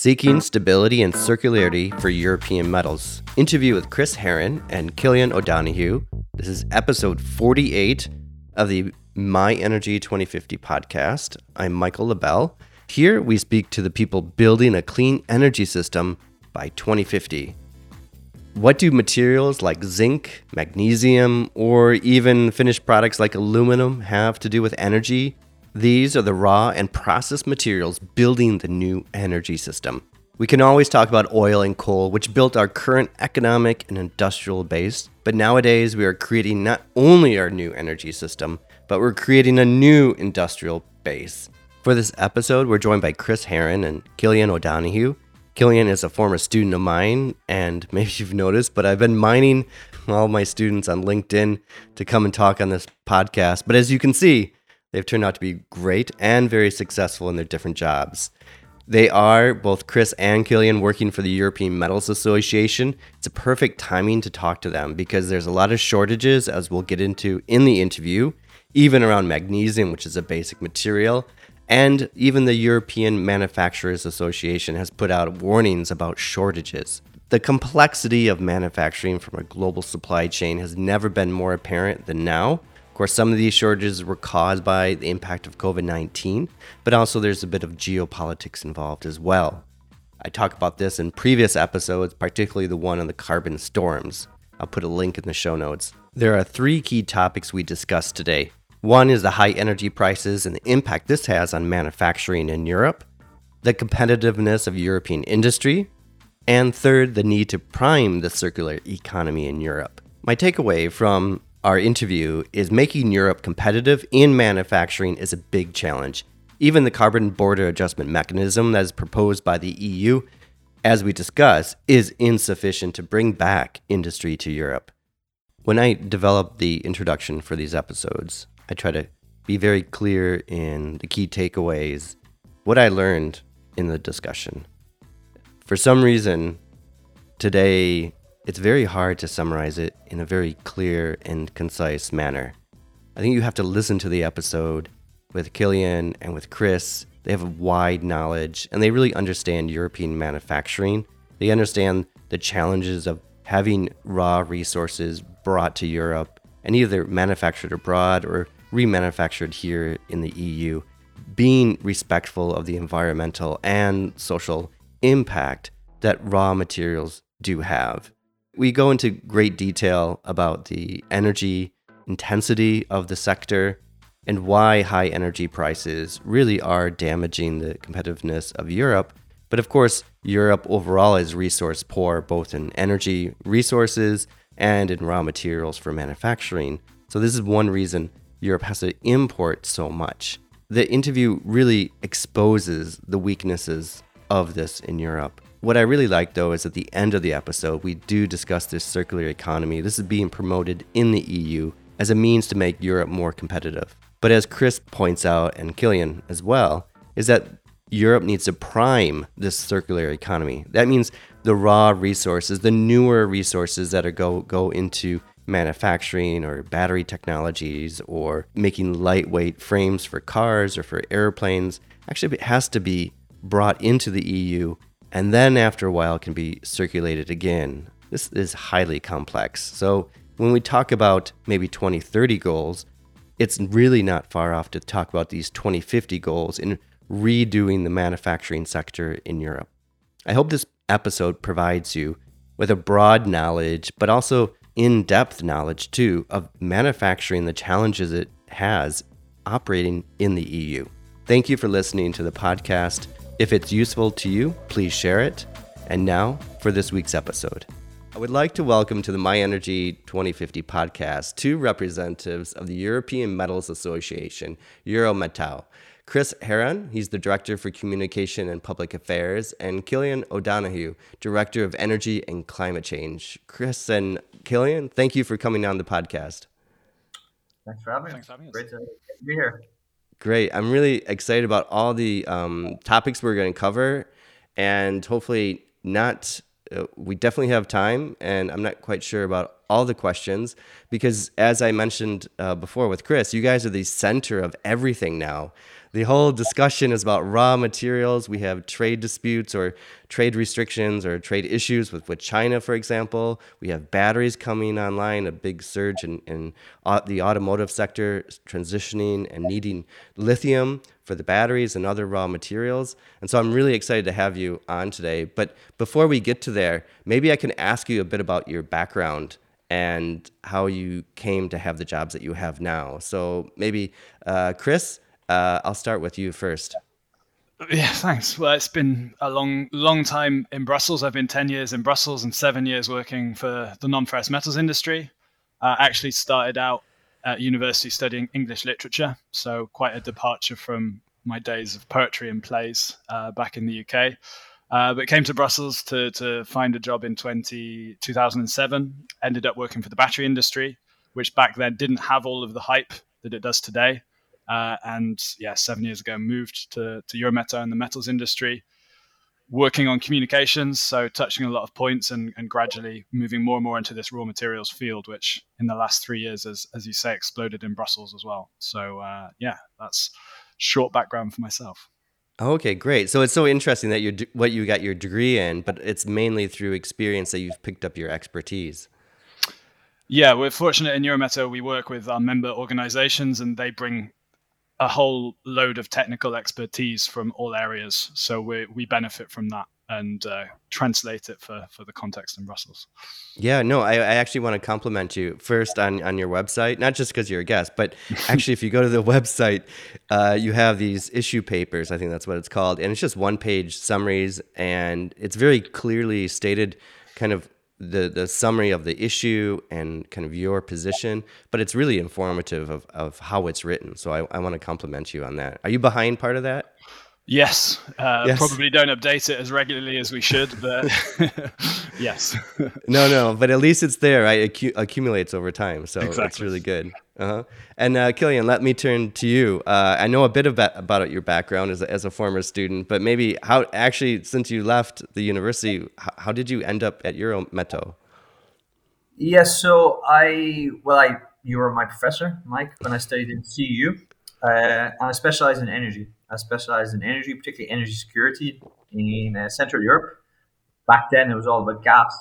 Seeking Stability and Circularity for European Metals. Interview with Chris Herron and Killian O'Donoghue. This is episode 48 of the My Energy 2050 podcast. I'm Michael LaBelle. Here we speak to the people building a clean energy system by 2050. What do materials like zinc, magnesium, or even finished products like aluminum have to do with energy? These are the raw and processed materials building the new energy system. We can always talk about oil and coal, which built our current economic and industrial base, but nowadays we are creating not only our new energy system, but we're creating a new industrial base. For this episode, we're joined by Chris Herron and Killian O'Donoghue. Killian is a former student of mine, and maybe you've noticed, but I've been mining all my students on LinkedIn to come and talk on this podcast. But as you can see, They've turned out to be great and very successful in their different jobs. They are, both Chris and Killian, working for the European Metals Association. It's a perfect timing to talk to them because there's a lot of shortages, as we'll get into in the interview, even around magnesium, which is a basic material. And even the European Manufacturers Association has put out warnings about shortages. The complexity of manufacturing from a global supply chain has never been more apparent than now course, some of these shortages were caused by the impact of COVID 19, but also there's a bit of geopolitics involved as well. I talk about this in previous episodes, particularly the one on the carbon storms. I'll put a link in the show notes. There are three key topics we discussed today. One is the high energy prices and the impact this has on manufacturing in Europe, the competitiveness of European industry, and third, the need to prime the circular economy in Europe. My takeaway from our interview is making Europe competitive in manufacturing is a big challenge. Even the carbon border adjustment mechanism that is proposed by the EU, as we discuss, is insufficient to bring back industry to Europe. When I develop the introduction for these episodes, I try to be very clear in the key takeaways, what I learned in the discussion. For some reason, today it's very hard to summarize it in a very clear and concise manner. I think you have to listen to the episode with Killian and with Chris. They have a wide knowledge and they really understand European manufacturing. They understand the challenges of having raw resources brought to Europe and either manufactured abroad or remanufactured here in the EU, being respectful of the environmental and social impact that raw materials do have we go into great detail about the energy intensity of the sector and why high energy prices really are damaging the competitiveness of Europe. But of course, Europe overall is resource poor, both in energy resources and in raw materials for manufacturing. So, this is one reason Europe has to import so much. The interview really exposes the weaknesses of this in Europe. What I really like though is at the end of the episode, we do discuss this circular economy. This is being promoted in the EU as a means to make Europe more competitive. But as Chris points out, and Killian as well, is that Europe needs to prime this circular economy. That means the raw resources, the newer resources that are go go into manufacturing or battery technologies or making lightweight frames for cars or for airplanes actually it has to be brought into the EU and then after a while can be circulated again. This is highly complex. So when we talk about maybe 2030 goals, it's really not far off to talk about these 2050 goals in redoing the manufacturing sector in Europe. I hope this episode provides you with a broad knowledge, but also in depth knowledge too, of manufacturing, the challenges it has operating in the EU. Thank you for listening to the podcast. If it's useful to you, please share it. And now for this week's episode. I would like to welcome to the My Energy 2050 podcast two representatives of the European Metals Association, Eurometaux. Chris Herron, he's the Director for Communication and Public Affairs, and Killian O'Donoghue, Director of Energy and Climate Change. Chris and Killian, thank you for coming on the podcast. Thanks for having Thanks for having us. Great to be here. Great. I'm really excited about all the um, topics we're going to cover, and hopefully, not. Uh, we definitely have time, and I'm not quite sure about all the questions because, as I mentioned uh, before with Chris, you guys are the center of everything now. The whole discussion is about raw materials. We have trade disputes or trade restrictions or trade issues with, with China, for example. We have batteries coming online, a big surge in, in the automotive sector transitioning and needing lithium for the batteries and other raw materials. And so I'm really excited to have you on today. But before we get to there, maybe I can ask you a bit about your background and how you came to have the jobs that you have now. So maybe, uh, Chris, uh, I'll start with you first. Yeah, thanks. Well, it's been a long, long time in Brussels. I've been 10 years in Brussels and seven years working for the non ferrous metals industry. I uh, actually started out at university studying English literature, so quite a departure from my days of poetry and plays uh, back in the UK. Uh, but came to Brussels to, to find a job in 20, 2007. Ended up working for the battery industry, which back then didn't have all of the hype that it does today. Uh, and yeah, seven years ago, moved to, to Eurometaux in the metals industry, working on communications, so touching a lot of points and, and gradually moving more and more into this raw materials field, which in the last three years, as, as you say, exploded in Brussels as well. So uh, yeah, that's short background for myself. Okay, great. So it's so interesting that you what you got your degree in, but it's mainly through experience that you've picked up your expertise. Yeah, we're fortunate in Eurometaux. We work with our member organizations, and they bring a whole load of technical expertise from all areas. So we we benefit from that and uh, translate it for for the context in Brussels. Yeah, no, I, I actually want to compliment you first on on your website, not just because you're a guest, but actually, if you go to the website, uh, you have these issue papers. I think that's what it's called, and it's just one page summaries, and it's very clearly stated, kind of the the summary of the issue and kind of your position, but it's really informative of, of how it's written. So I, I want to compliment you on that. Are you behind part of that? Yes, uh, yes, probably don't update it as regularly as we should, but yes. no, no, but at least it's there. Right, it accu- accumulates over time, so exactly. it's really good. Uh-huh. And uh, Killian, let me turn to you. Uh, I know a bit about about your background as a, as a former student, but maybe how actually since you left the university, how, how did you end up at Eurometaux? Yes, so I well, I you were my professor, Mike, when I studied in CEU, uh, and I specialized in energy. I specialized in energy, particularly energy security in uh, Central Europe. Back then, it was all about gas,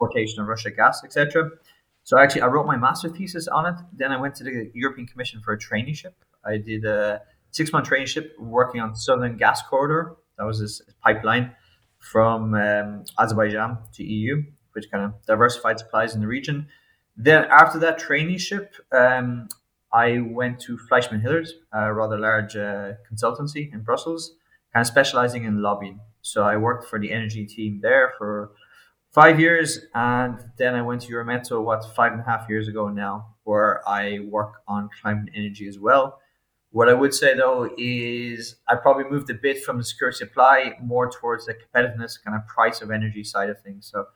importation of Russia gas, etc. So actually, I wrote my master thesis on it. Then I went to the European Commission for a traineeship. I did a six-month traineeship working on Southern Gas Corridor. That was this pipeline from um, Azerbaijan to EU, which kind of diversified supplies in the region. Then after that traineeship, um, I went to FleishmanHillard, a rather large uh, consultancy in Brussels, kind of specializing in lobbying. So I worked for the energy team there for five years, and then I went to Eurometaux, what, five and a half years ago now, where I work on climate energy as well. What I would say though is I probably moved a bit from the security supply more towards the competitiveness kind of price of energy side of things. So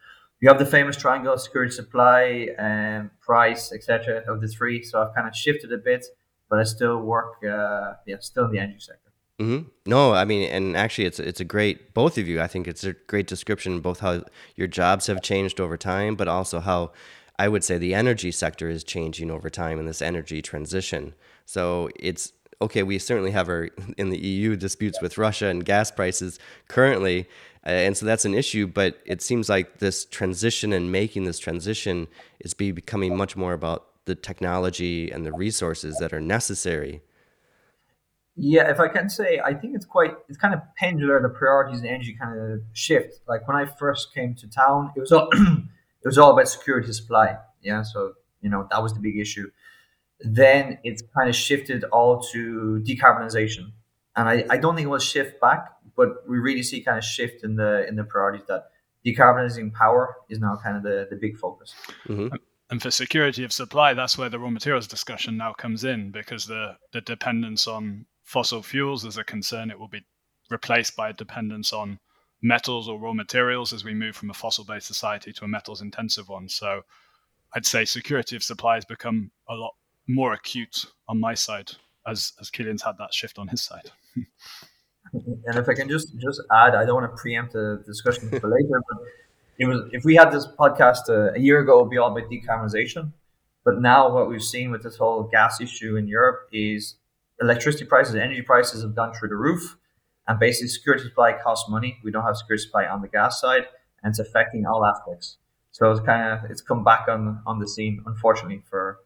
you have the famous triangle security supply and price etc of the three. So i've kind of shifted a bit but i still work uh, yeah still in the energy sector. Mm-hmm. no i mean and actually it's it's a great both of you i think it's a great description both how your jobs have changed over time but also how i would say the energy sector is changing over time in this energy transition. So it's okay we certainly have our in the eu disputes with russia and gas prices currently Uh, and so that's an issue. But it seems like this transition and making this transition is be becoming much more about the technology and the resources that are necessary. Yeah, if I can say, I think it's quite it's kind of pendular. The priorities and energy kind of shift. Like when I first came to town, it was all it was all about security supply. Yeah, so you know that was the big issue. Then it's kind of shifted all to decarbonization, and I, I don't think it will shift back but we really see kind of shift in the in the priorities that decarbonizing power is now kind of the, the big focus. Mm-hmm. And for security of supply, that's where the raw materials discussion now comes in because the, the dependence on fossil fuels is a concern. It will be replaced by a dependence on metals or raw materials as we move from a fossil based society to a metals intensive one. So I'd say security of supply has become a lot more acute on my side as, as Killian's had that shift on his side. And if I can just just add, I don't want to preempt the discussion for later, but it was if we had this podcast uh, a year ago, it would be all about decarbonization. But now what we've seen with this whole gas issue in Europe is electricity prices, energy prices have gone through the roof, and basically security supply costs money. We don't have security supply on the gas side, and it's affecting all aspects. So it's kind of it's come back on on the scene, unfortunately for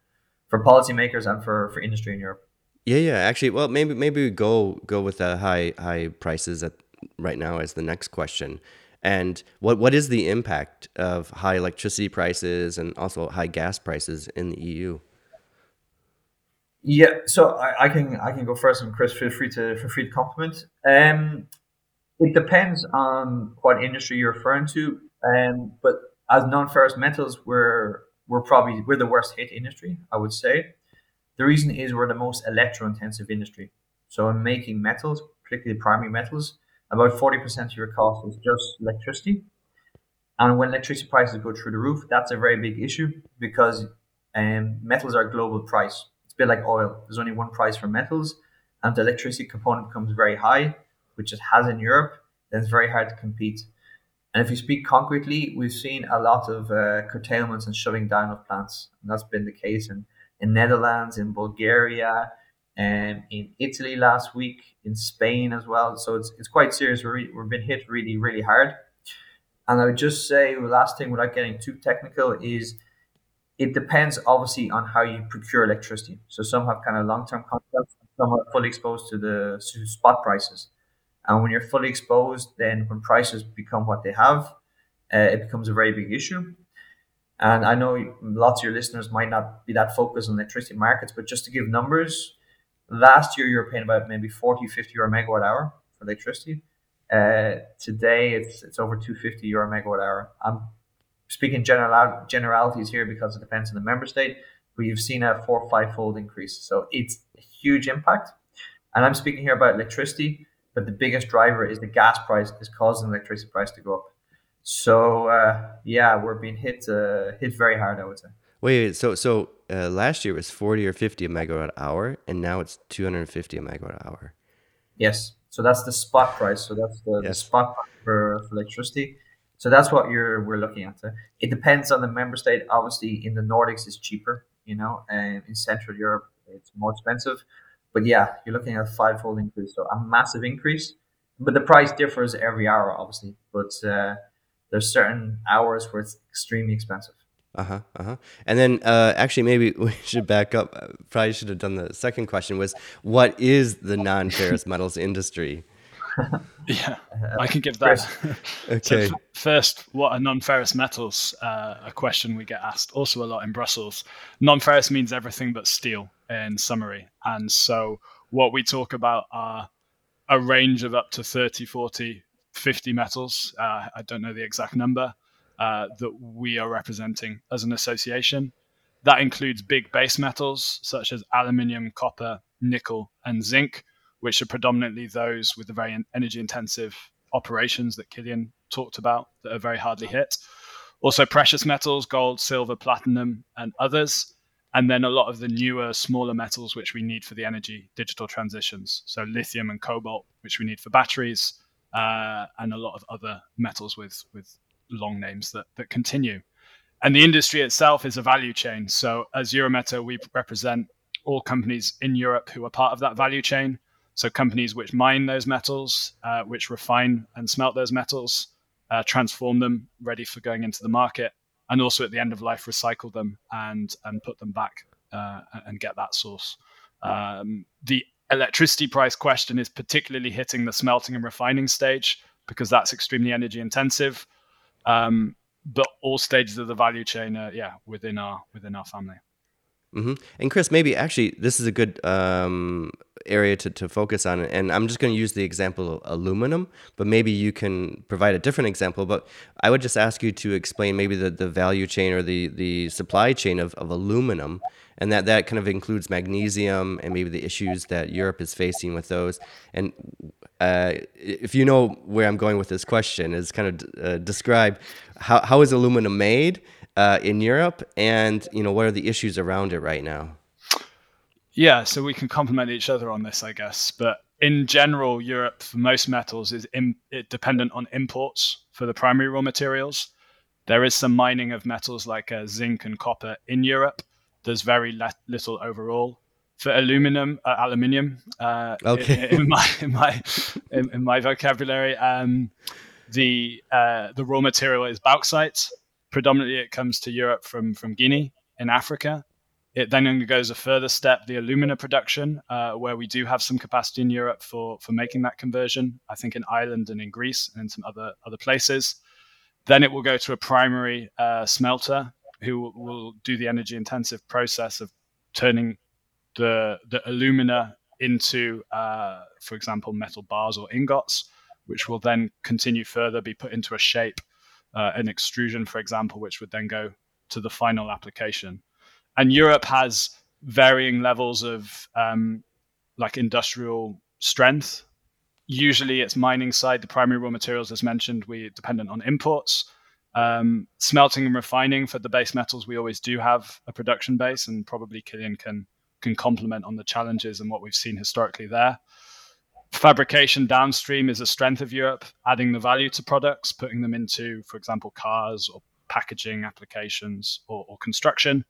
for policymakers and for for industry in Europe. Yeah, yeah. Actually, well, maybe maybe we go go with the high high prices at right now as the next question. And what what is the impact of high electricity prices and also high gas prices in the EU? Yeah, so I, I can I can go first, and Chris, feel free to feel free to compliment. Um, it depends on what industry you're referring to, um, but as non-ferrous metals, we're we're probably we're the worst hit industry, I would say. The reason is we're the most electro-intensive industry. So in making metals, particularly primary metals, about 40% of your cost is just electricity. And when electricity prices go through the roof, that's a very big issue because um, metals are global price. It's a bit like oil. There's only one price for metals, and the electricity component becomes very high, which it has in Europe, then it's very hard to compete. And if you speak concretely, we've seen a lot of uh, curtailments and shutting down of plants. And that's been the case in, in Netherlands, in Bulgaria, and in Italy last week, in Spain as well. So it's, it's quite serious. We're, we've been hit really, really hard. And I would just say the last thing without getting too technical is it depends obviously on how you procure electricity. So some have kind of long-term contracts, some are fully exposed to the to spot prices. And when you're fully exposed, then when prices become what they have, uh, it becomes a very big issue. And I know lots of your listeners might not be that focused on electricity markets, but just to give numbers, last year you were paying about maybe 40, 50 euro megawatt hour for electricity. Uh, today it's it's over 250 euro megawatt hour. I'm speaking general generalities here because it depends on the member state, but you've seen a four five fold increase. So it's a huge impact. And I'm speaking here about electricity but the biggest driver is the gas price is causing the electricity price to go up. So uh, yeah, we're being hit uh, hit very hard, I would say. Wait, so so uh, last year was forty or fifty a megawatt hour, and now it's two hundred and fifty a megawatt hour. Yes, so that's the spot price. So that's the, yes. the spot for, for electricity. So that's what you're we're looking at. It depends on the member state. Obviously, in the Nordics, it's cheaper. You know, and in Central Europe, it's more expensive. But yeah, you're looking at a five-fold increase, so a massive increase. But the price differs every hour, obviously. But uh, there's certain hours where it's extremely expensive. Uh huh. Uh huh. And then, uh, actually, maybe we should back up. Probably should have done the second question. Was what is the non-ferrous metals industry? yeah, I can give that. okay. So first, what are non-ferrous metals? Uh, a question we get asked also a lot in Brussels. Non-ferrous means everything but steel in summary. And so what we talk about are a range of up to 30, 40, 50 metals. Uh, I don't know the exact number uh, that we are representing as an association. That includes big base metals such as aluminium, copper, nickel, and zinc, which are predominantly those with the very energy intensive operations that Killian talked about that are very hardly hit. Also, precious metals, gold, silver, platinum, and others and then a lot of the newer, smaller metals which we need for the energy digital transitions. So lithium and cobalt, which we need for batteries, uh, and a lot of other metals with with long names that that continue. And the industry itself is a value chain. So as Eurometaux, we represent all companies in Europe who are part of that value chain. So companies which mine those metals, uh, which refine and smelt those metals, uh, transform them, ready for going into the market, and also at the end of life recycle them and and put them back uh, and get that source. Um, the electricity price question is particularly hitting the smelting and refining stage because that's extremely energy intensive. Um, but all stages of the value chain, are, yeah, within our within our family. Mm-hmm. And Chris, maybe actually this is a good um, area to, to focus on. And I'm just going to use the example of aluminum, but maybe you can provide a different example. But I would just ask you to explain maybe the, the value chain or the, the supply chain of, of aluminum. And that, that kind of includes magnesium and maybe the issues that Europe is facing with those. And uh, if you know where I'm going with this question, is kind of uh, describe how, how is aluminum made uh, in Europe, and you know what are the issues around it right now? Yeah, so we can complement each other on this, I guess. But in general, Europe for most metals is in, dependent on imports for the primary raw materials. There is some mining of metals like uh, zinc and copper in Europe. There's very le- little overall. for aluminum, uh, aluminium. Uh, okay. In, in, my in my in, in my vocabulary, um, the uh, the raw material is bauxite. Predominantly, it comes to Europe from from Guinea in Africa. It then goes a further step, the alumina production, uh, where we do have some capacity in Europe for for making that conversion. I think in Ireland and in Greece and in some other other places. Then it will go to a primary uh, smelter who will, do the energy intensive process of turning the the alumina into, uh, for example, metal bars or ingots, which will then continue further, be put into a shape, uh, an extrusion, for example, which would then go to the final application. And Europe has varying levels of um, like industrial strength. Usually, it's mining side. The primary raw materials, as mentioned, we're dependent on imports. Um, smelting and refining for the base metals, we always do have a production base, and probably Killian can can complement on the challenges and what we've seen historically there. Fabrication downstream is a strength of Europe, adding the value to products, putting them into, for example, cars or packaging applications or, or construction.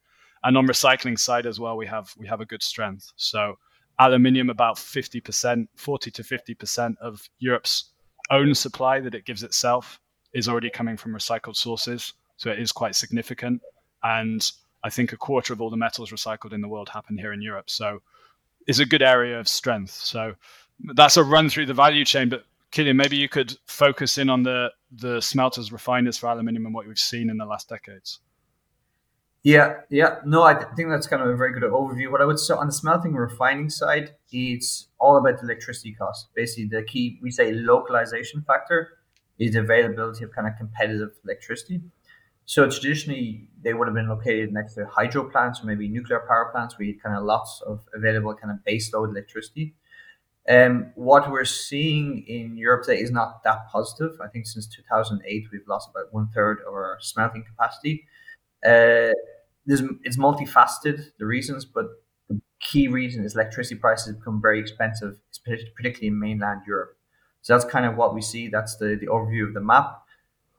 And on recycling side as well, we have we have a good strength. So aluminium about 50%, 40 to 50% of Europe's own supply that it gives itself is already coming from recycled sources. So it is quite significant. And I think a quarter of all the metals recycled in the world happen here in Europe. So it's a good area of strength. So that's a run through the value chain. But Killian, maybe you could focus in on the the smelters, refiners for aluminium and what we've seen in the last decades. Yeah, yeah. No, I th- think that's kind of a very good overview. What I would say on the smelting refining side, it's all about electricity cost. Basically, the key, we say localization factor is the availability of kind of competitive electricity. So traditionally, they would have been located next to hydro plants or maybe nuclear power plants where you kind of lots of available kind of base load electricity. Um, what we're seeing in Europe today is not that positive. I think since 2008, we've lost about one third of our smelting capacity. Uh, it's multifaceted, the reasons, but the key reason is electricity prices become very expensive, particularly in mainland Europe. So that's kind of what we see. That's the, the overview of the map.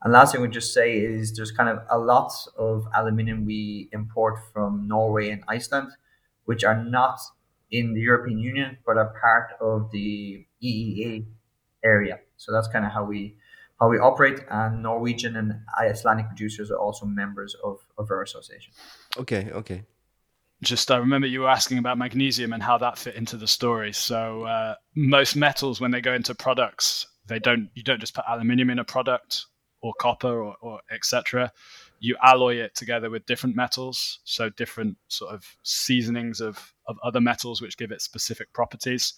And last thing I would just say is there's kind of a lot of aluminium we import from Norway and Iceland, which are not in the European Union, but are part of the EEA area. So that's kind of how we how we operate. And Norwegian and Icelandic producers are also members of, of our association. Okay, okay. Just I remember you were asking about magnesium and how that fit into the story. So uh, most metals, when they go into products, they don't you don't just put aluminium in a product or copper or, or etc you alloy it together with different metals, so different sort of seasonings of, of other metals which give it specific properties.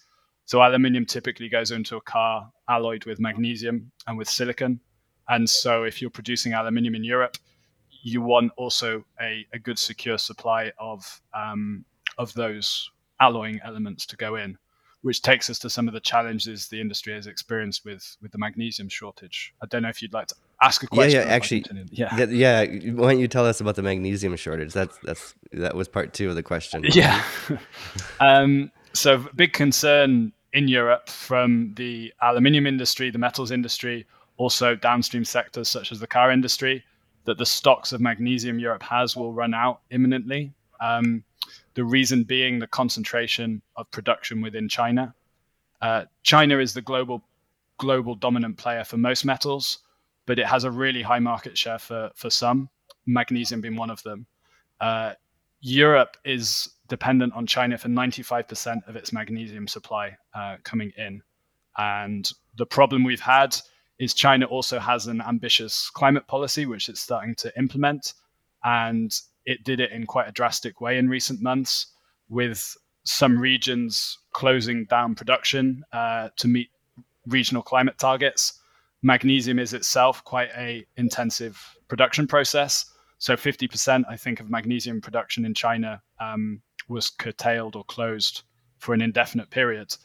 So aluminium typically goes into a car alloyed with magnesium and with silicon. And so if you're producing aluminium in Europe, you want also a, a good secure supply of um, of those alloying elements to go in which takes us to some of the challenges the industry has experienced with with the magnesium shortage. I don't know if you'd like to ask a question. Yeah, yeah, actually, yeah. yeah, yeah. Why don't you tell us about the magnesium shortage? That's that's that was part two of the question. Yeah. um, so big concern in Europe from the aluminium industry, the metals industry, also downstream sectors such as the car industry, that the stocks of magnesium Europe has will run out imminently. Um, the reason being the concentration of production within China. Uh, China is the global global dominant player for most metals, but it has a really high market share for for some, magnesium being one of them. Uh, Europe is dependent on China for 95% of its magnesium supply uh, coming in. And the problem we've had is China also has an ambitious climate policy, which it's starting to implement. And it did it in quite a drastic way in recent months, with some regions closing down production uh, to meet regional climate targets. Magnesium is itself quite a intensive production process. So 50%, I think, of magnesium production in China um, was curtailed or closed for an indefinite period.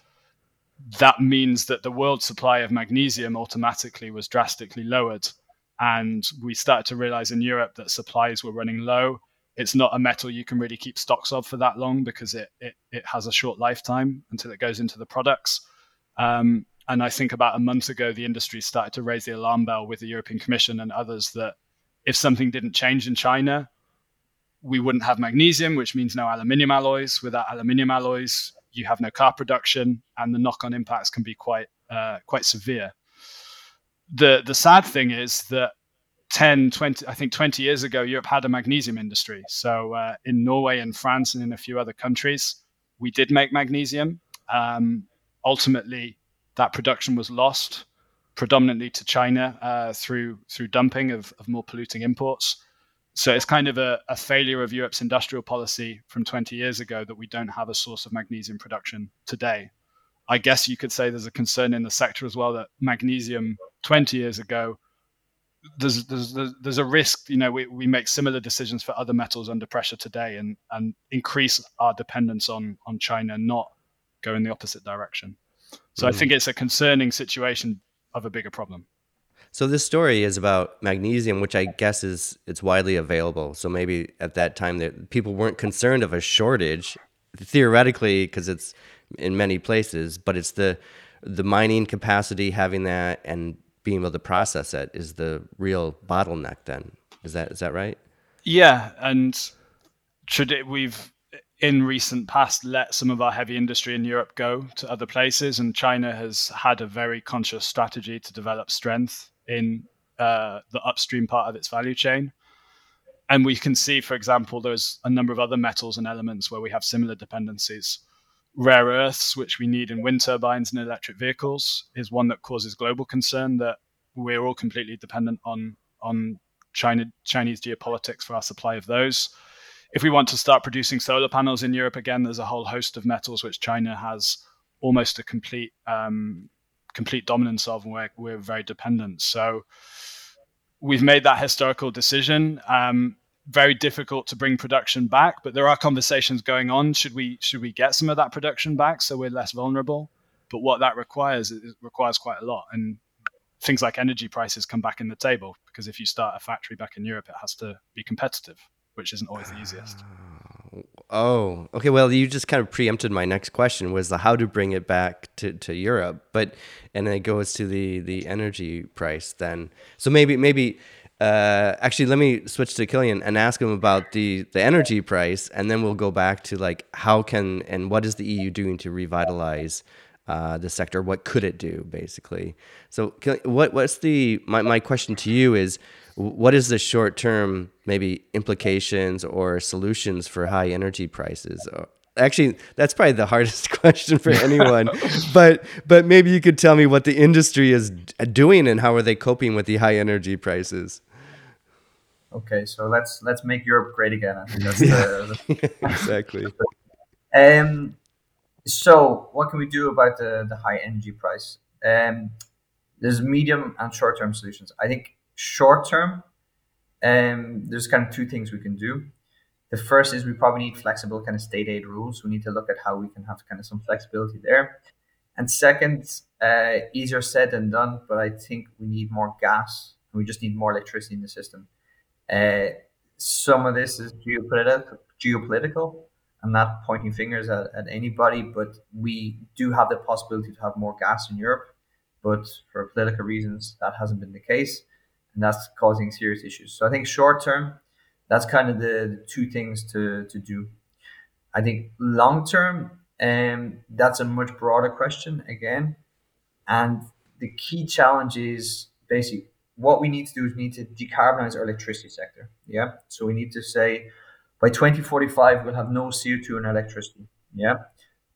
That means that the world supply of magnesium automatically was drastically lowered. And we started to realize in Europe that supplies were running low it's not a metal you can really keep stocks of for that long because it it, it has a short lifetime until it goes into the products. Um, and I think about a month ago, the industry started to raise the alarm bell with the European Commission and others that if something didn't change in China, we wouldn't have magnesium, which means no aluminium alloys. Without aluminium alloys, you have no car production, and the knock-on impacts can be quite uh, quite severe. The the sad thing is that 10, 20, I think 20 years ago, Europe had a magnesium industry. So uh, in Norway and France and in a few other countries, we did make magnesium. Um, ultimately, that production was lost predominantly to China uh, through through dumping of, of more polluting imports. So it's kind of a, a, failure of Europe's industrial policy from 20 years ago that we don't have a source of magnesium production today. I guess you could say there's a concern in the sector as well that magnesium 20 years ago, there's there's there's a risk. You know, we, we make similar decisions for other metals under pressure today, and and increase our dependence on on China, not go in the opposite direction. So mm. I think it's a concerning situation of a bigger problem. So this story is about magnesium, which I guess is it's widely available. So maybe at that time that people weren't concerned of a shortage, theoretically, because it's in many places. But it's the the mining capacity, having that, and being able to process it is the real bottleneck. Then is that is that right? Yeah, and should it, we've in recent past let some of our heavy industry in Europe go to other places, and China has had a very conscious strategy to develop strength in uh, the upstream part of its value chain. And we can see, for example, there's a number of other metals and elements where we have similar dependencies. Rare earths, which we need in wind turbines and electric vehicles, is one that causes global concern that we're all completely dependent on on China Chinese geopolitics for our supply of those if we want to start producing solar panels in Europe again, there's a whole host of metals which China has almost a complete um, complete dominance of, and we're, we're very dependent. So we've made that historical decision. Um, very difficult to bring production back, but there are conversations going on. Should we should we get some of that production back so we're less vulnerable? But what that requires it requires quite a lot, and things like energy prices come back in the table because if you start a factory back in Europe, it has to be competitive which isn't always the easiest. Oh, okay. Well, you just kind of preempted my next question was the how to bring it back to, to Europe, but and then it goes to the the energy price then. So maybe maybe uh, actually let me switch to Killian and ask him about the the energy price, and then we'll go back to like how can and what is the EU doing to revitalize uh, the sector? What could it do basically? So what what's the my my question to you is what is the short term maybe implications or solutions for high energy prices? Uh, actually, that's probably the hardest question for anyone. but but maybe you could tell me what the industry is doing and how are they coping with the high energy prices. Okay, so let's let's make Europe great again. I think that's the, exactly. Um, so what can we do about the the high energy price? Um, there's medium and short term solutions. I think short term, um, there's kind of two things we can do. The first is we probably need flexible kind of state aid rules. We need to look at how we can have kind of some flexibility there. And second, uh, easier said than done, but I think we need more gas. and We just need more electricity in the system. Uh, some of this is geopolitical, geopolitical. I'm not pointing fingers at, at anybody, but we do have the possibility to have more gas in Europe. But for political reasons, that hasn't been the case and that's causing serious issues. So I think short term, that's kind of the, the two things to, to do. I think long term, um, that's a much broader question again. And the key challenge is basically what we need to do is we need to decarbonize our electricity sector. Yeah. So we need to say by 2045, we'll have no CO2 in electricity. Yeah.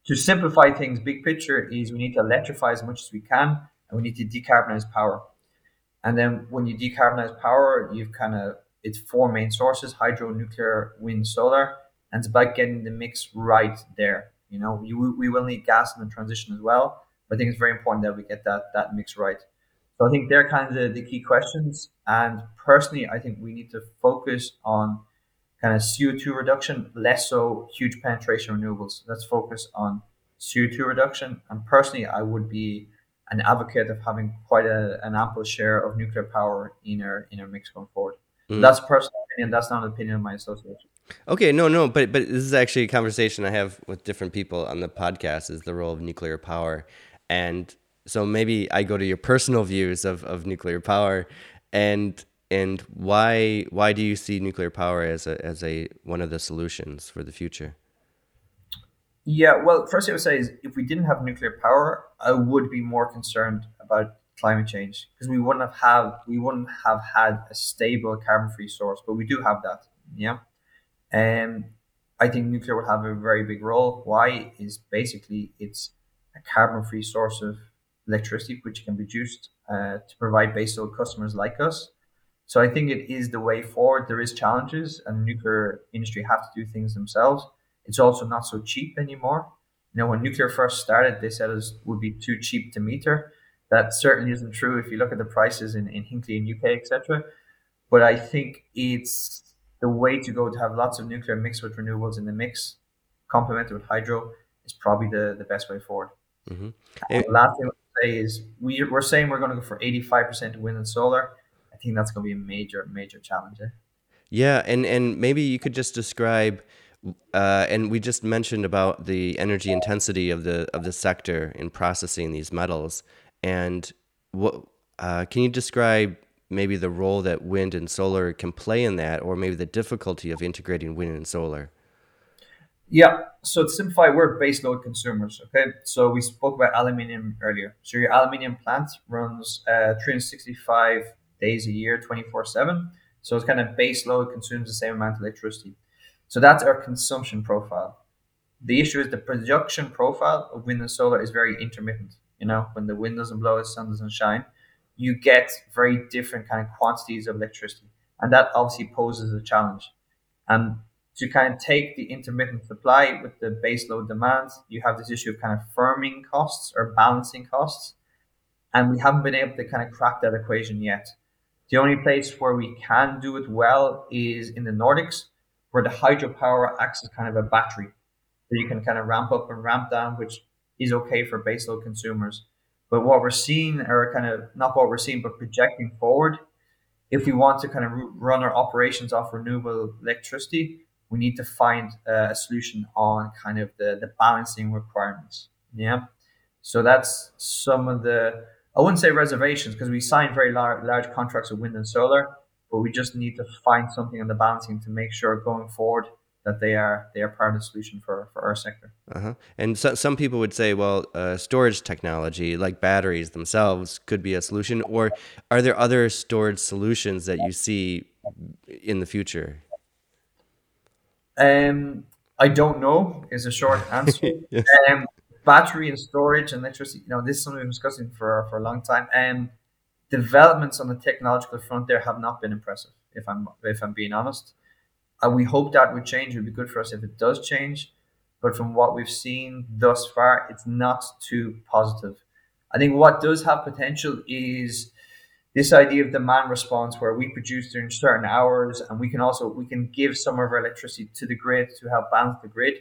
To simplify things, big picture is we need to electrify as much as we can and we need to decarbonize power. And then when you decarbonize power, you've kind of it's four main sources: hydro, nuclear, wind, solar, and it's about getting the mix right there. You know, you, we will need gas in the transition as well, but I think it's very important that we get that that mix right. So I think they're kind of the, the key questions. And personally, I think we need to focus on kind of CO2 reduction, less so huge penetration renewables. Let's focus on CO2 reduction. And personally, I would be an advocate of having quite a, an ample share of nuclear power in our in our mix going forward. Mm. That's personal opinion. That's not an opinion of my association. Okay, no, no, but but this is actually a conversation I have with different people on the podcast. Is the role of nuclear power, and so maybe I go to your personal views of of nuclear power, and and why why do you see nuclear power as a as a one of the solutions for the future? Yeah, well, first I would say is if we didn't have nuclear power, I would be more concerned about climate change because we wouldn't have have we wouldn't have had a stable carbon free source, but we do have that. Yeah, and I think nuclear will have a very big role. Why is basically it's a carbon free source of electricity which can be used uh, to provide baseload customers like us. So I think it is the way forward. There is challenges, and nuclear industry have to do things themselves. It's also not so cheap anymore. You know, when nuclear first started, they said it would be too cheap to meter. That certainly isn't true if you look at the prices in, in Hinkley and UK, etc. But I think it's the way to go to have lots of nuclear mixed with renewables in the mix, complemented with hydro, is probably the, the best way forward. Mm-hmm. And last thing I say is we, we're saying we're going to go for 85% wind and solar. I think that's going to be a major, major challenge. Eh? Yeah, and, and maybe you could just describe uh, and we just mentioned about the energy intensity of the of the sector in processing these metals. And what uh, can you describe maybe the role that wind and solar can play in that, or maybe the difficulty of integrating wind and solar? Yeah. So to simplify, we're base load consumers. Okay. So we spoke about aluminium earlier. So your aluminium plant runs uh, 365 days a year, 24 7. So it's kind of base load consumes the same amount of electricity. So that's our consumption profile. The issue is the production profile of wind and solar is very intermittent. You know, when the wind doesn't blow, the sun doesn't shine, you get very different kind of quantities of electricity. And that obviously poses a challenge. And to kind of take the intermittent supply with the baseload demand, you have this issue of kind of firming costs or balancing costs. And we haven't been able to kind of crack that equation yet. The only place where we can do it well is in the Nordics, where the hydropower acts as kind of a battery. So you can kind of ramp up and ramp down, which is okay for baseload consumers. But what we're seeing, or kind of not what we're seeing, but projecting forward, if we want to kind of run our operations off renewable electricity, we need to find a solution on kind of the, the balancing requirements. Yeah. So that's some of the, I wouldn't say reservations because we signed very large, large contracts with wind and solar, but we just need to find something on the balancing to make sure going forward that they are they are part of the solution for, for our sector. Uh-huh. And so, some people would say, well, uh, storage technology like batteries themselves could be a solution, or are there other storage solutions that you see in the future? Um, I don't know is a short answer. yes. um, battery and storage and electricity, you know, this is something we've been discussing for, for a long time. Um, developments on the technological front there have not been impressive, if I'm if I'm being honest. Uh, we hope that would change. It would be good for us if it does change. But from what we've seen thus far, it's not too positive. I think what does have potential is this idea of demand response where we produce during certain hours and we can also we can give some of our electricity to the grid to help balance the grid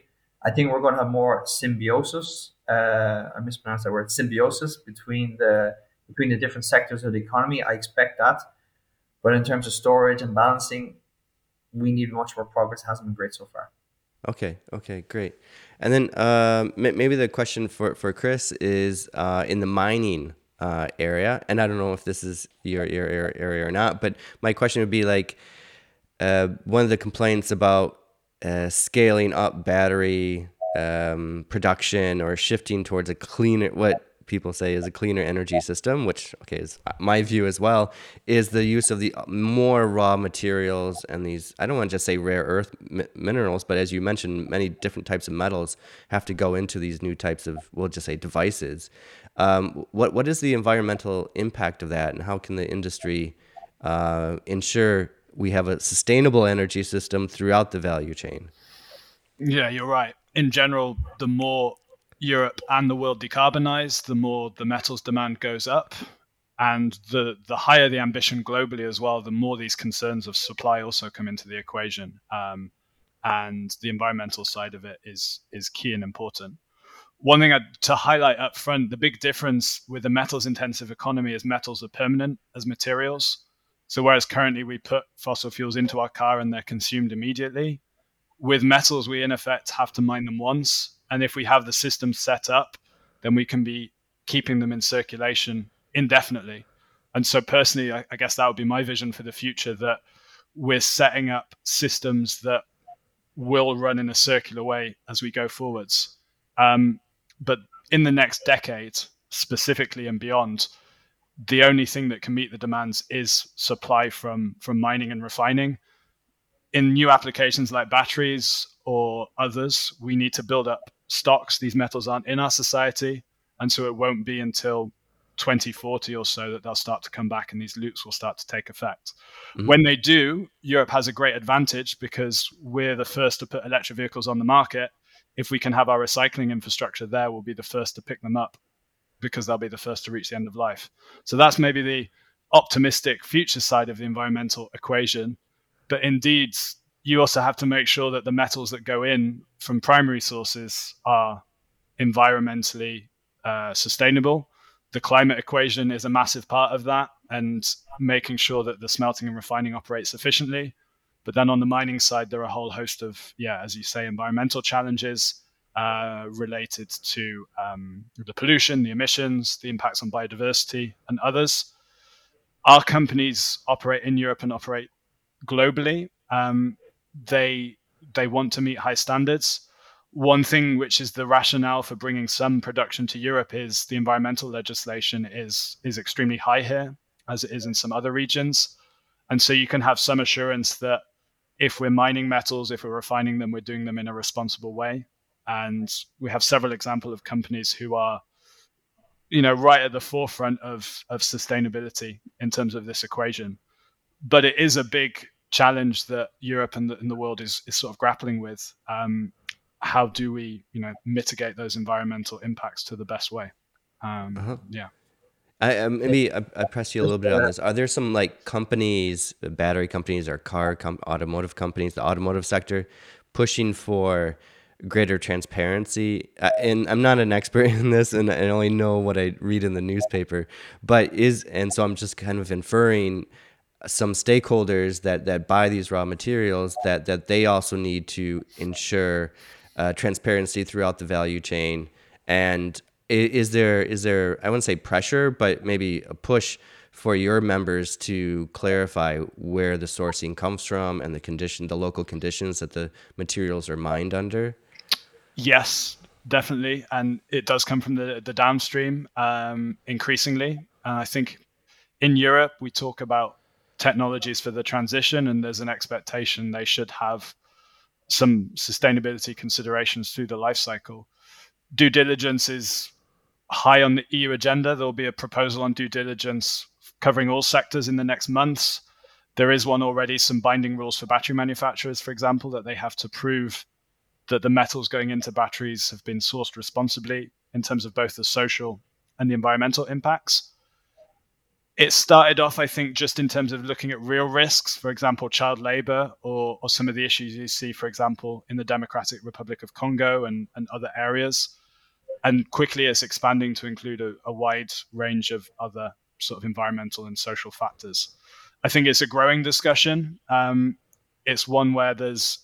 i think we're going to have more symbiosis uh, i mispronounced that word symbiosis between the between the different sectors of the economy i expect that. But in terms of storage and balancing we need much more progress. It hasn't been great so far. Okay okay great. And then uh, maybe the question for, for chris is uh, in the mining uh, area. And I don't know if this is your, your, your area or not, but my question would be like uh, one of the complaints about uh, scaling up battery um, production or shifting towards a cleaner, what people say is a cleaner energy system, which okay is my view as well, is the use of the more raw materials and these I don't want to just say rare earth mi- minerals, but as you mentioned, many different types of metals have to go into these new types of we'll just say devices. Um, what what is the environmental impact of that, and how can the industry uh, ensure we have a sustainable energy system throughout the value chain? Yeah, you're right. In general, the more Europe and the world decarbonize, the more the metals demand goes up. And the, the higher the ambition globally as well, the more these concerns of supply also come into the equation. Um, and the environmental side of it is is key and important. One thing I'd, to highlight up front, the big difference with the metals intensive economy is metals are permanent as materials. So whereas currently we put fossil fuels into our car and they're consumed immediately, with metals we in effect have to mine them once and if we have the system set up, then we can be keeping them in circulation indefinitely. And so, personally, I, I guess that would be my vision for the future that we're setting up systems that will run in a circular way as we go forwards. Um, but in the next decade, specifically and beyond, the only thing that can meet the demands is supply from from mining and refining. In new applications like batteries or others, we need to build up stocks. These metals aren't in our society, and so it won't be until 2040 or so that they'll start to come back and these loops will start to take effect. Mm-hmm. When they do, Europe has a great advantage because we're the first to put electric vehicles on the market. If we can have our recycling infrastructure there, we'll be the first to pick them up because they'll be the first to reach the end of life. So that's maybe the optimistic future side of the environmental equation. But indeed, you also have to make sure that the metals that go in from primary sources are environmentally uh, sustainable. The climate equation is a massive part of that, and making sure that the smelting and refining operates efficiently. But then on the mining side, there are a whole host of, yeah, as you say, environmental challenges uh, related to um, the pollution, the emissions, the impacts on biodiversity, and others. Our companies operate in Europe and operate globally. Um, they they want to meet high standards. One thing which is the rationale for bringing some production to Europe is the environmental legislation is is extremely high here, as it is in some other regions, and so you can have some assurance that if we're mining metals, if we're refining them, we're doing them in a responsible way. And we have several examples of companies who are you know right at the forefront of of sustainability in terms of this equation. But it is a big challenge that Europe and the, and the world is is sort of grappling with um, how do we you know mitigate those environmental impacts to the best way um, uh-huh. yeah I, um, maybe I, I press you a little bit on this. Are there some like companies, battery companies, or car com- automotive companies, the automotive sector, pushing for greater transparency. Uh, and I'm not an expert in this, and I only know what I read in the newspaper. But is and so I'm just kind of inferring some stakeholders that that buy these raw materials that that they also need to ensure uh, transparency throughout the value chain. And is there is there I wouldn't say pressure, but maybe a push for your members to clarify where the sourcing comes from and the condition, the local conditions that the materials are mined under? Yes, definitely, and it does come from the the downstream um, increasingly. And I think in Europe we talk about technologies for the transition, and there's an expectation they should have some sustainability considerations through the life cycle. Due diligence is high on the EU agenda. There'll be a proposal on due diligence covering all sectors in the next months. There is one already, some binding rules for battery manufacturers, for example, that they have to prove that the metals going into batteries have been sourced responsibly in terms of both the social and the environmental impacts. It started off, I think, just in terms of looking at real risks, for example, child labor or, or some of the issues you see, for example, in the Democratic Republic of Congo and, and other areas. And quickly it's expanding to include a, a wide range of other sort of environmental and social factors. I think it's a growing discussion. Um, it's one where there's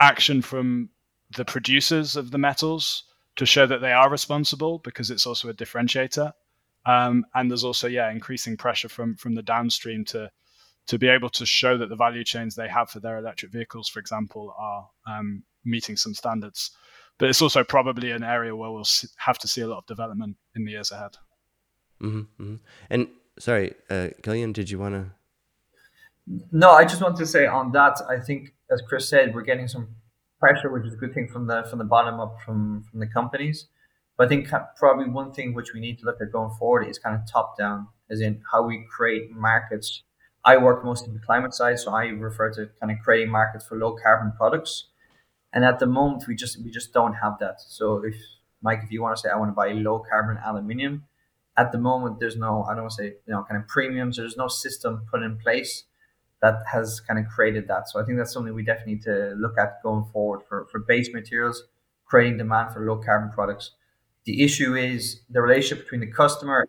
action from the producers of the metals to show that they are responsible because it's also a differentiator. Um, and there's also yeah increasing pressure from from the downstream to to be able to show that the value chains they have for their electric vehicles, for example, are um, meeting some standards. But it's also probably an area where we'll have to see a lot of development in the years ahead. Mm-hmm, mm-hmm. And sorry, uh, Killian, did you want to? No, I just want to say on that. I think, as Chris said, we're getting some pressure, which is a good thing from the from the bottom up from from the companies. But I think probably one thing which we need to look at going forward is kind of top down, as in how we create markets. I work mostly in the climate side, so I refer to kind of creating markets for low carbon products. And at the moment, we just we just don't have that. So if Mike, if you want to say I want to buy low carbon aluminium, at the moment there's no I don't want to say you know kind of premiums. There's no system put in place that has kind of created that. So I think that's something we definitely need to look at going forward for, for base materials, creating demand for low carbon products. The issue is the relationship between the customer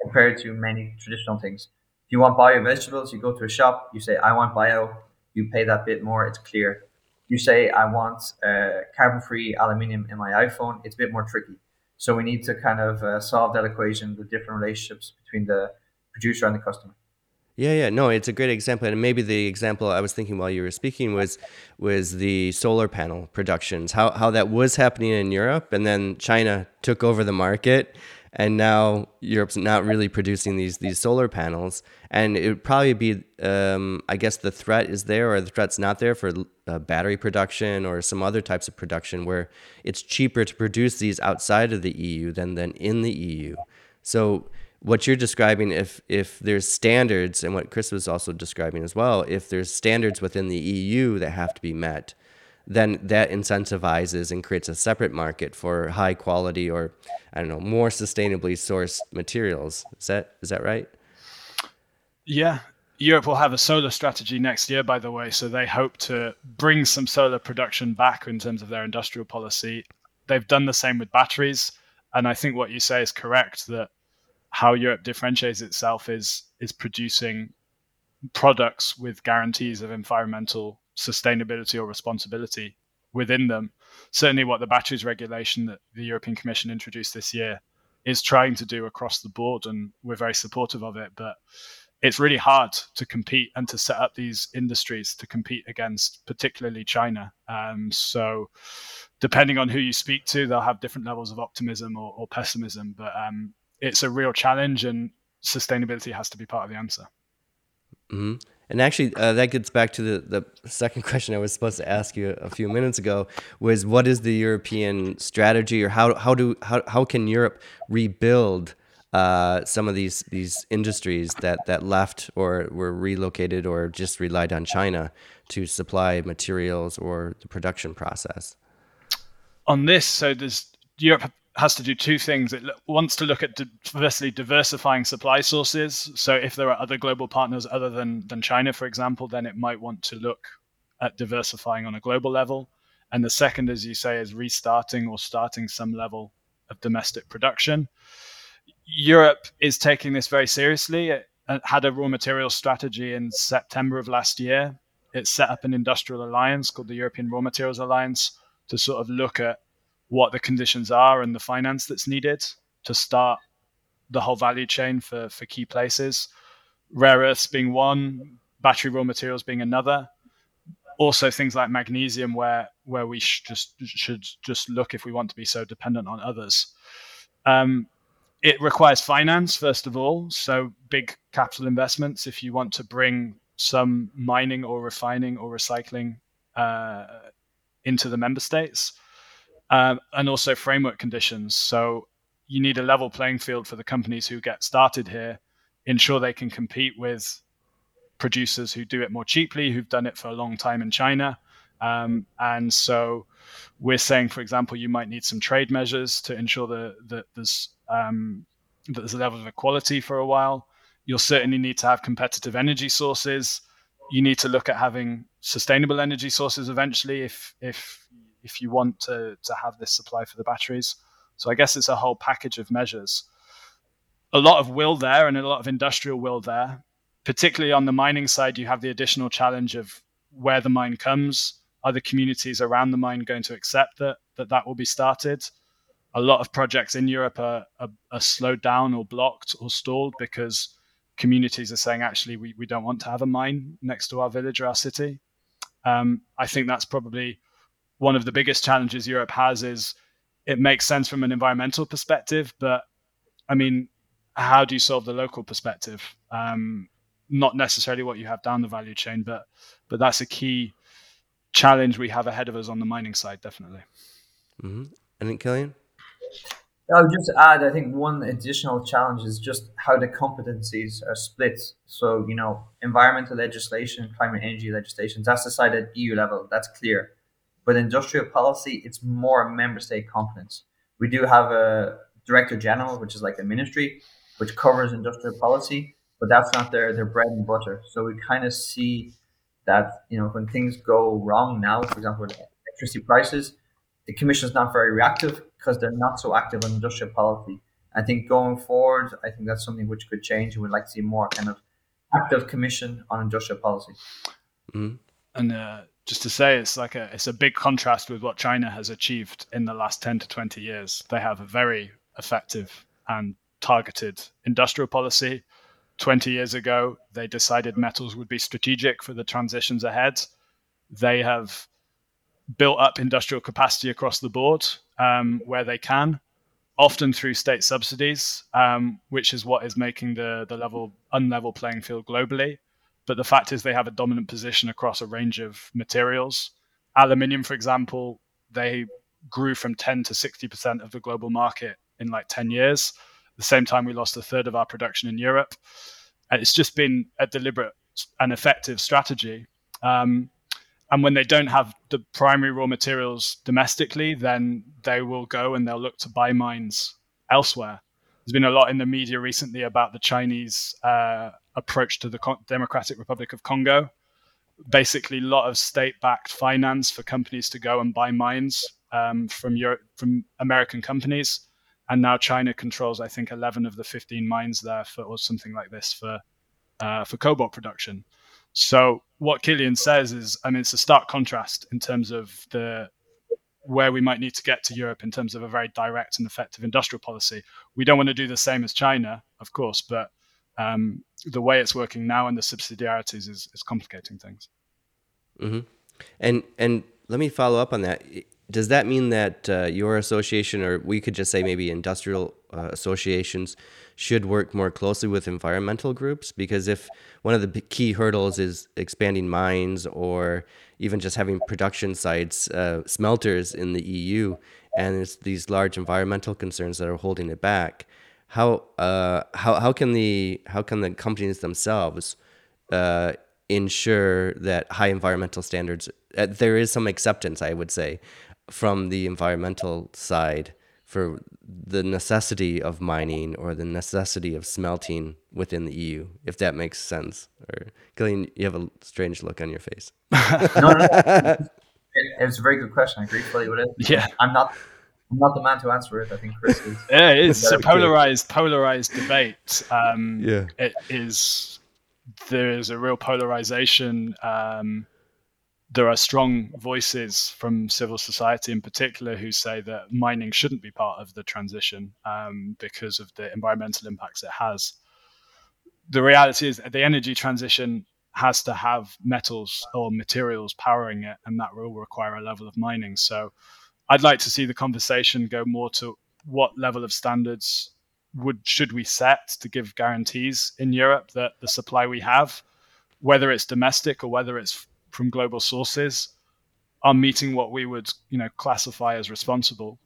compared to many traditional things. If you want bio vegetables, you go to a shop, you say, I want bio, you pay that bit more, it's clear. You say, I want uh, carbon free aluminium in my iPhone, it's a bit more tricky. So we need to kind of uh, solve that equation, the different relationships between the producer and the customer. Yeah, yeah, no, it's a great example, and maybe the example I was thinking while you were speaking was was the solar panel productions, how how that was happening in Europe, and then China took over the market, and now Europe's not really producing these these solar panels, and it would probably be, um, I guess, the threat is there or the threat's not there for uh, battery production or some other types of production where it's cheaper to produce these outside of the EU than than in the EU. So what you're describing, if if there's standards, and what Chris was also describing as well, if there's standards within the EU that have to be met, then that incentivizes and creates a separate market for high quality or I don't know more sustainably sourced materials. Is that is that right? Yeah, Europe will have a solar strategy next year, by the way. So they hope to bring some solar production back in terms of their industrial policy. They've done the same with batteries, and I think what you say is correct that how Europe differentiates itself is is producing products with guarantees of environmental sustainability or responsibility within them. Certainly, what the batteries regulation that the European Commission introduced this year is trying to do across the board, and we're very supportive of it. But it's really hard to compete and to set up these industries to compete against, particularly China. Um, so, depending on who you speak to, they'll have different levels of optimism or, or pessimism. But um, it's a real challenge, and sustainability has to be part of the answer. Mm-hmm. And actually, uh, that gets back to the, the second question I was supposed to ask you a few minutes ago was what is the European strategy, or how how do how how can Europe rebuild uh, some of these these industries that that left or were relocated or just relied on China to supply materials or the production process? On this, so there's Europe has to do two things. It wants to look at firstly diversifying supply sources. So if there are other global partners other than than China, for example, then it might want to look at diversifying on a global level. And the second, as you say, is restarting or starting some level of domestic production. Europe is taking this very seriously. It had a raw material strategy in September of last year. It set up an industrial alliance called the European Raw Materials Alliance to sort of look at what the conditions are and the finance that's needed to start the whole value chain for, for key places. Rare earths being one, battery raw materials being another. Also, things like magnesium, where where we sh- just should just look if we want to be so dependent on others. Um, it requires finance first of all, so big capital investments if you want to bring some mining or refining or recycling uh, into the member states um, and also framework conditions. So you need a level playing field for the companies who get started here, ensure they can compete with producers who do it more cheaply, who've done it for a long time in China. Um, and so we're saying, for example, you might need some trade measures to ensure that, that there's um, that there's a level of equality for a while. You'll certainly need to have competitive energy sources. You need to look at having sustainable energy sources eventually if if if you want to, to have this supply for the batteries. So I guess it's a whole package of measures. A lot of will there and a lot of industrial will there. Particularly on the mining side, you have the additional challenge of where the mine comes. Are the communities around the mine going to accept that that, that will be started? A lot of projects in Europe are, are, are slowed down or blocked or stalled because communities are saying, actually, we, we don't want to have a mine next to our village or our city. Um, I think that's probably one of the biggest challenges Europe has is it makes sense from an environmental perspective, but I mean, how do you solve the local perspective? Um, not necessarily what you have down the value chain, but but that's a key challenge we have ahead of us on the mining side, definitely. Mm-hmm. And then Killian. I would just add, I think one additional challenge is just how the competencies are split. So, you know, environmental legislation, climate energy legislation, that's decided at EU level, that's clear. But industrial policy, it's more member state competence. We do have a director general, which is like a ministry, which covers industrial policy, but that's not their their bread and butter. So we kind of see that you know when things go wrong now, for example, with electricity prices, the commission is not very reactive because they're not so active on industrial policy. I think going forward, I think that's something which could change, and we'd like to see more kind of active commission on industrial policy. Mm-hmm. And uh, just to say it's like a it's a big contrast with what China has achieved in the last 10 to 20 years. They have a very effective and targeted industrial policy. 20 years ago, they decided metals would be strategic for the transitions ahead. They have built up industrial capacity across the board um, where they can, often through state subsidies, um, which is what is making the, the level unlevel playing field globally. But the fact is, they have a dominant position across a range of materials. Aluminium, for example, they grew from 10 to 60% of the global market in like 10 years. At the same time, we lost a third of our production in Europe. And it's just been a deliberate and effective strategy. Um, and when they don't have the primary raw materials domestically, then they will go and they'll look to buy mines elsewhere. There's been a lot in the media recently about the Chinese uh, approach to the Democratic Republic of Congo. Basically, a lot of state-backed finance for companies to go and buy mines um, from Europe, from American companies, and now China controls, I think, 11 of the 15 mines there for, or something like this for uh, for cobalt production. So what Killian says is, I mean, it's a stark contrast in terms of the where we might need to get to Europe in terms of a very direct and effective industrial policy. We don't want to do the same as China, of course, but um, the way it's working now and the subsidiarities is, is complicating things. Mm-hmm. And and let me follow up on that. Does that mean that uh, your association, or we could just say maybe industrial uh, associations, should work more closely with environmental groups? Because if one of the key hurdles is expanding mines or even just having production sites, uh, smelters in the EU, and it's these large environmental concerns that are holding it back, how uh, how how can the how can the companies themselves uh, ensure that high environmental standards uh, there is some acceptance, I would say, from the environmental side for the necessity of mining or the necessity of smelting within the EU, if that makes sense. Or Killian, you have a strange look on your face. no, no, no. It, it was a very good question. I agree fully with it. Yeah, I'm not I'm not the man to answer it. I think Chris is. Yeah, it is a polarized, polarized debate. Um, yeah, it is. There is a real polarization. Um, there are strong voices from civil society, in particular, who say that mining shouldn't be part of the transition um, because of the environmental impacts it has. The reality is that the energy transition has to have metals or materials powering it, and that will require a level of mining. So I'd like to see the conversation go more to what level of standards would should we set to give guarantees in Europe that the supply we have, whether it's domestic or whether it's from global sources, are meeting what we would you know classify as responsible.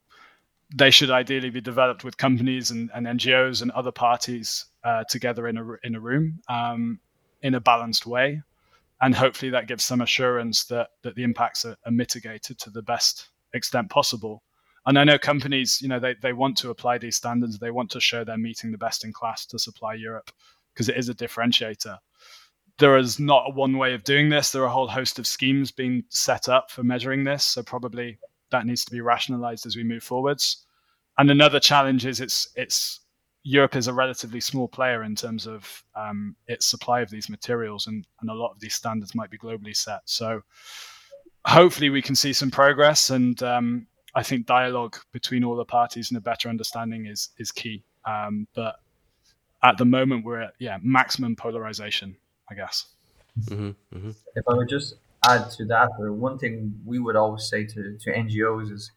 They should ideally be developed with companies and, and NGOs and other parties uh, together in a in a room um, in a balanced way, and hopefully that gives some assurance that that the impacts are, are mitigated to the best extent possible. And I know companies, you know, they, they want to apply these standards. They want to show they're meeting the best in class to supply Europe because it is a differentiator. There is not one way of doing this. There are a whole host of schemes being set up for measuring this. So probably that needs to be rationalized as we move forwards. And another challenge is it's it's Europe is a relatively small player in terms of um, its supply of these materials, and, and a lot of these standards might be globally set. So hopefully we can see some progress and um, I think dialogue between all the parties and a better understanding is is key. Um, but at the moment, we're at yeah maximum polarization, I guess. Mm-hmm, mm-hmm. If I would just add to that, or one thing we would always say to, to NGOs is,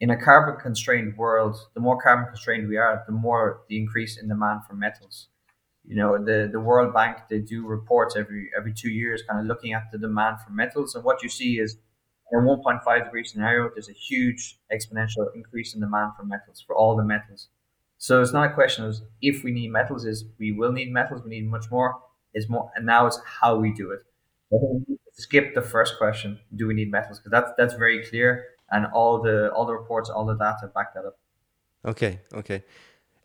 in a carbon constrained world, the more carbon constrained we are, the more the increase in demand for metals you know the the World Bank they do reports every every two years, kind of looking at the demand for metals, and what you see is in a 1.5 degree scenario, there's a huge exponential increase in demand for metals for all the metals. So it's not a question of if we need metals, is we will need metals, we need much more. Is more, and now it's how we do it. skip the first question: Do we need metals? Because that's that's very clear, and all the all the reports, all the data back that up. Okay, okay.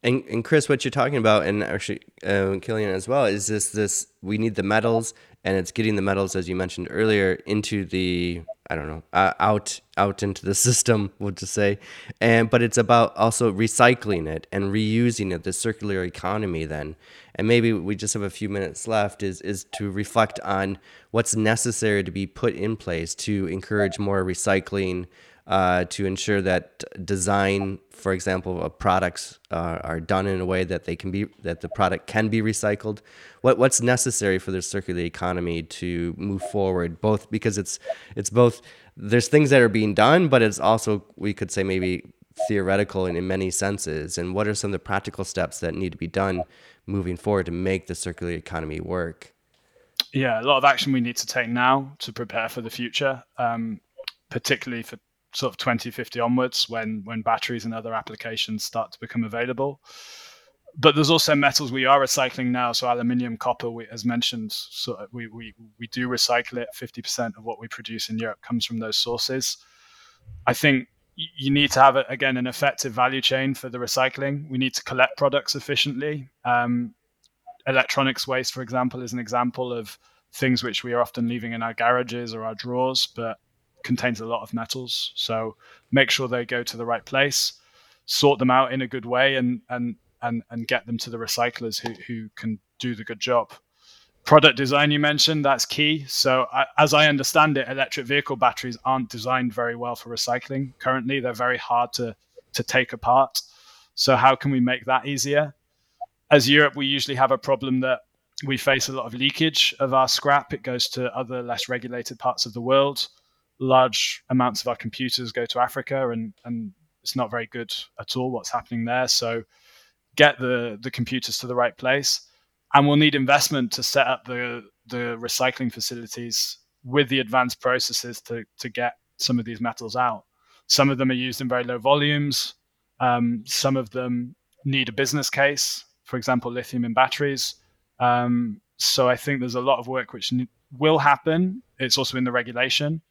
And and Chris, what you're talking about, and actually uh, Killian as well, is this this we need the metals, and it's getting the metals, as you mentioned earlier, into the I don't know uh, out out into the system, what to say, and but it's about also recycling it and reusing it, the circular economy. Then, and maybe we just have a few minutes left. Is is to reflect on what's necessary to be put in place to encourage more recycling uh, to ensure that design, for example, of products uh, are done in a way that they can be that the product can be recycled? What what's necessary for the circular economy to move forward? Both because it's it's both there's things that are being done, but it's also we could say maybe theoretical in, many senses. And what are some of the practical steps that need to be done moving forward to make the circular economy work? Yeah, a lot of action we need to take now to prepare for the future, um, particularly for sort of 2050 onwards when when batteries and other applications start to become available. But there's also metals we are recycling now. So aluminium, copper, we, as mentioned, so we, we, we do recycle it. 50% of what we produce in Europe comes from those sources. I think you need to have again an effective value chain for the recycling. We need to collect products efficiently. Um, electronics waste, for example, is an example of things which we are often leaving in our garages or our drawers, but contains a lot of metals. So make sure they go to the right place, sort them out in a good way, and and and and get them to the recyclers who who can do the good job. Product design you mentioned that's key. So I, as I understand it, electric vehicle batteries aren't designed very well for recycling. Currently, they're very hard to to take apart. So how can we make that easier? As Europe, we usually have a problem that we face a lot of leakage of our scrap. It goes to other less regulated parts of the world large amounts of our computers go to Africa, and and it's not very good at all what's happening there. So get the the computers to the right place, and we'll need investment to set up the the recycling facilities with the advanced processes to to get some of these metals out. Some of them are used in very low volumes. Um, some of them need a business case, for example, lithium in batteries. Um, so I think there's a lot of work which will happen. It's also in the regulation,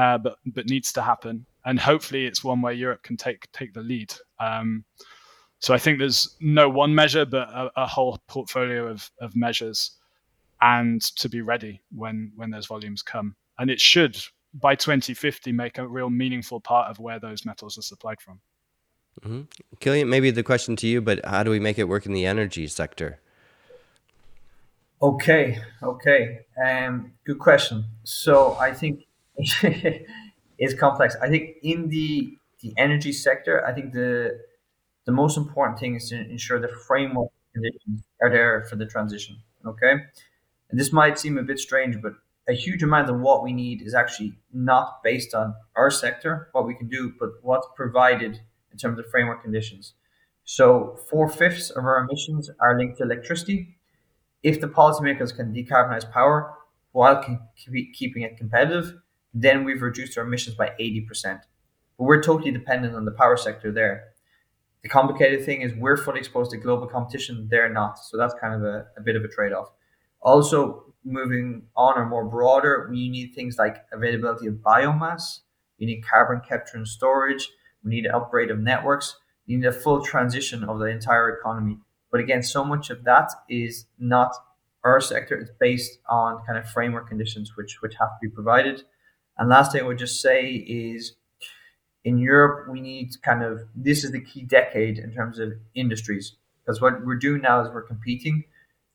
uh, but but needs to happen. And hopefully, it's one where Europe can take take the lead. Um, so I think there's no one measure, but a, a, whole portfolio of, of measures, and to be ready when when those volumes come. And it should by 2050 make a real meaningful part of where those metals are supplied from. Mm-hmm. Killian, maybe the question to you, but how do we make it work in the energy sector? Okay, okay, um, good question. So I think is complex. I think in the the energy sector, I think the the most important thing is to ensure the framework conditions are there for the transition. Okay, and this might seem a bit strange, but a huge amount of what we need is actually not based on our sector, what we can do, but what's provided in terms of framework conditions. So four fifths of our emissions are linked to electricity. If the policymakers can decarbonize power while keeping it competitive, then we've reduced our emissions by 80%. But we're totally dependent on the power sector there. The complicated thing is we're fully exposed to global competition, they're not. So that's kind of a, a bit of a trade off. Also, moving on or more broader, we need things like availability of biomass, we need carbon capture and storage, we need an upgrade of networks, we need a full transition of the entire economy. But again, so much of that is not our sector, it's based on kind of framework conditions which, which have to be provided. And last thing I would just say is in Europe, we need kind of this is the key decade in terms of industries because what we're doing now is we're competing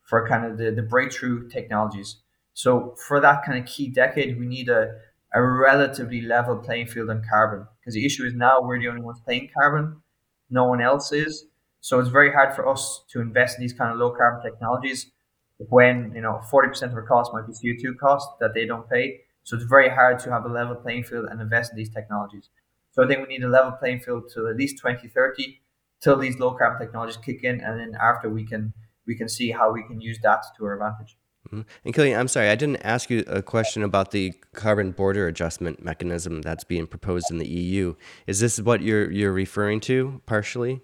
for kind of the, the breakthrough technologies. So for that kind of key decade, we need a, a relatively level playing field on carbon because the issue is now we're the only ones playing carbon, no one else is. So it's very hard for us to invest in these kind of low carbon technologies when you know 40% of our cost might be CO2 cost that they don't pay so it's very hard to have a level playing field and invest in these technologies. So I think we need a level playing field to at least 2030 till these low carbon technologies kick in, and then after we can we can see how we can use that to our advantage. Mm-hmm. And Killian, I'm sorry, I didn't ask you a question about the carbon border adjustment mechanism that's being proposed in the EU. Is this what you're you're referring to partially?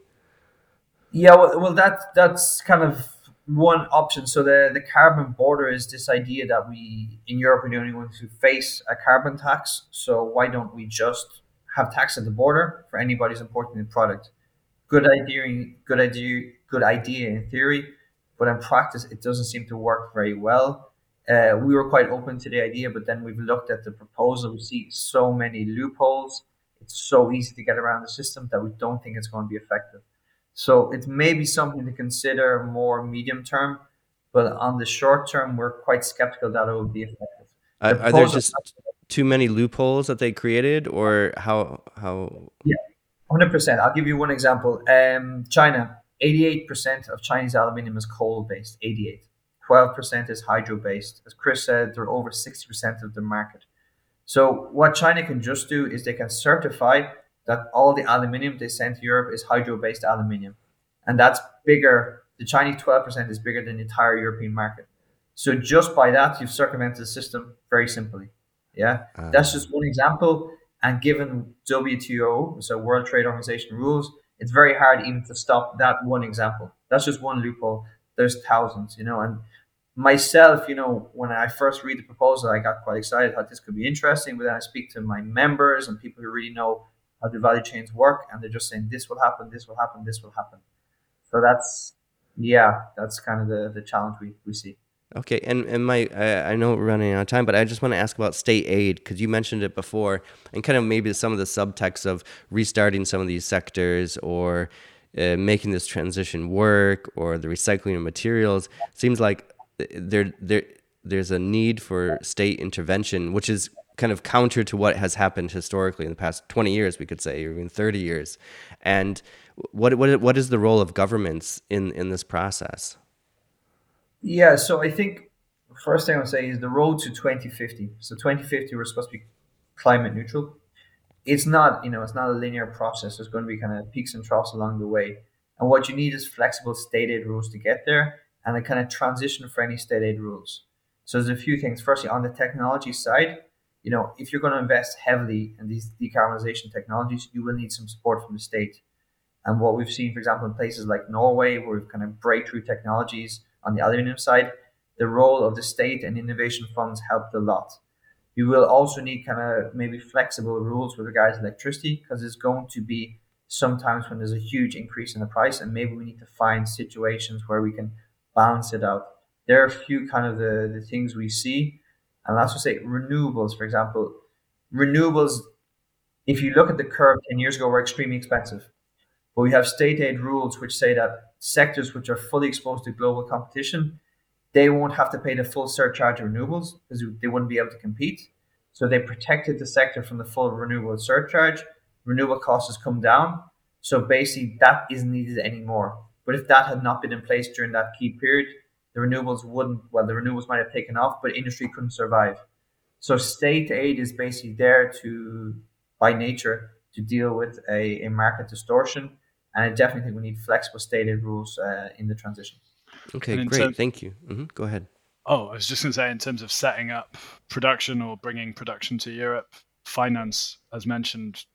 Yeah, well, well that that's kind of one option. So the, the carbon border is this idea that we in Europe are the only ones who face a carbon tax. So why don't we just have tax at the border for anybody who's importing the product? Good idea, good idea, good idea in theory, but in practice it doesn't seem to work very well. Uh, we were quite open to the idea, but then we've looked at the proposal. We see so many loopholes. It's so easy to get around the system that we don't think it's going to be effective. So it may be something to consider more medium term, but on the short term, we're quite skeptical that it will be effective. Uh, are there just too many loopholes that they created, or how how? Yeah, hundred percent. I'll give you one example. Um, China, eighty-eight percent of Chinese aluminium is coal-based. Eighty-eight. 12% is hydro based. As Chris said, they're over 60% of the market. So, what China can just do is they can certify that all the aluminium they send to Europe is hydro based aluminium. And that's bigger, the Chinese 12% is bigger than the entire European market. So, just by that, you've circumvented the system very simply. Yeah, uh, that's just one example. And given WTO, so World Trade Organization rules, it's very hard even to stop that one example. That's just one loophole. There's thousands, you know, and myself, you know, when I first read the proposal, I got quite excited. Thought this could be interesting. But then I speak to my members and people who really know how the value chains work, and they're just saying this will happen, this will happen, this will happen. So that's yeah, that's kind of the the challenge we we see. Okay, and and my I, I know we're running out of time, but I just want to ask about state aid because you mentioned it before, and kind of maybe some of the subtext of restarting some of these sectors or uh, making this transition work or the recycling of materials. Seems like there there there's a need for state intervention, which is kind of counter to what has happened historically in the past 20 years, we could say, or even 30 years. And what what what is the role of governments in in this process? Yeah, so I think first thing I would say is the road to 2050. So 2050, we're supposed to be climate neutral. It's not, you know, it's not a linear process. There's going to be kind of peaks and troughs along the way. And what you need is flexible state aid rules to get there and a kind of transition for any state aid rules. So there's a few things. Firstly, on the technology side, you know, if you're going to invest heavily in these decarbonization technologies, you will need some support from the state. And what we've seen, for example, in places like Norway, where we've kind of breakthrough technologies on the aluminium side, the role of the state and innovation funds helped a lot. You will also need kind of maybe flexible rules with regards to electricity because there's going to be sometimes when there's a huge increase in the price, and maybe we need to find situations where we can balance it out. There are a few kind of the, the things we see. And let's say renewables, for example. Renewables, if you look at the curve 10 years ago, were extremely expensive. But we have state aid rules which say that sectors which are fully exposed to global competition, they won't have to pay the full surcharge of renewables because they wouldn't be able to compete. So they protected the sector from the full renewable surcharge. Renewable costs has come down. So basically that isn't needed anymore. But if that had not been in place during that key period, the renewables wouldn't, well, the renewables might have taken off, but industry couldn't survive. So state aid is basically there to, by nature, to deal with a, a market distortion. And I definitely think we need flexible state aid rules uh, in the transition. Okay, great. Term- Thank you. Mm-hmm. Go ahead. Oh, I was just going to say, in terms of setting up production or bringing production to Europe, finance, as mentioned,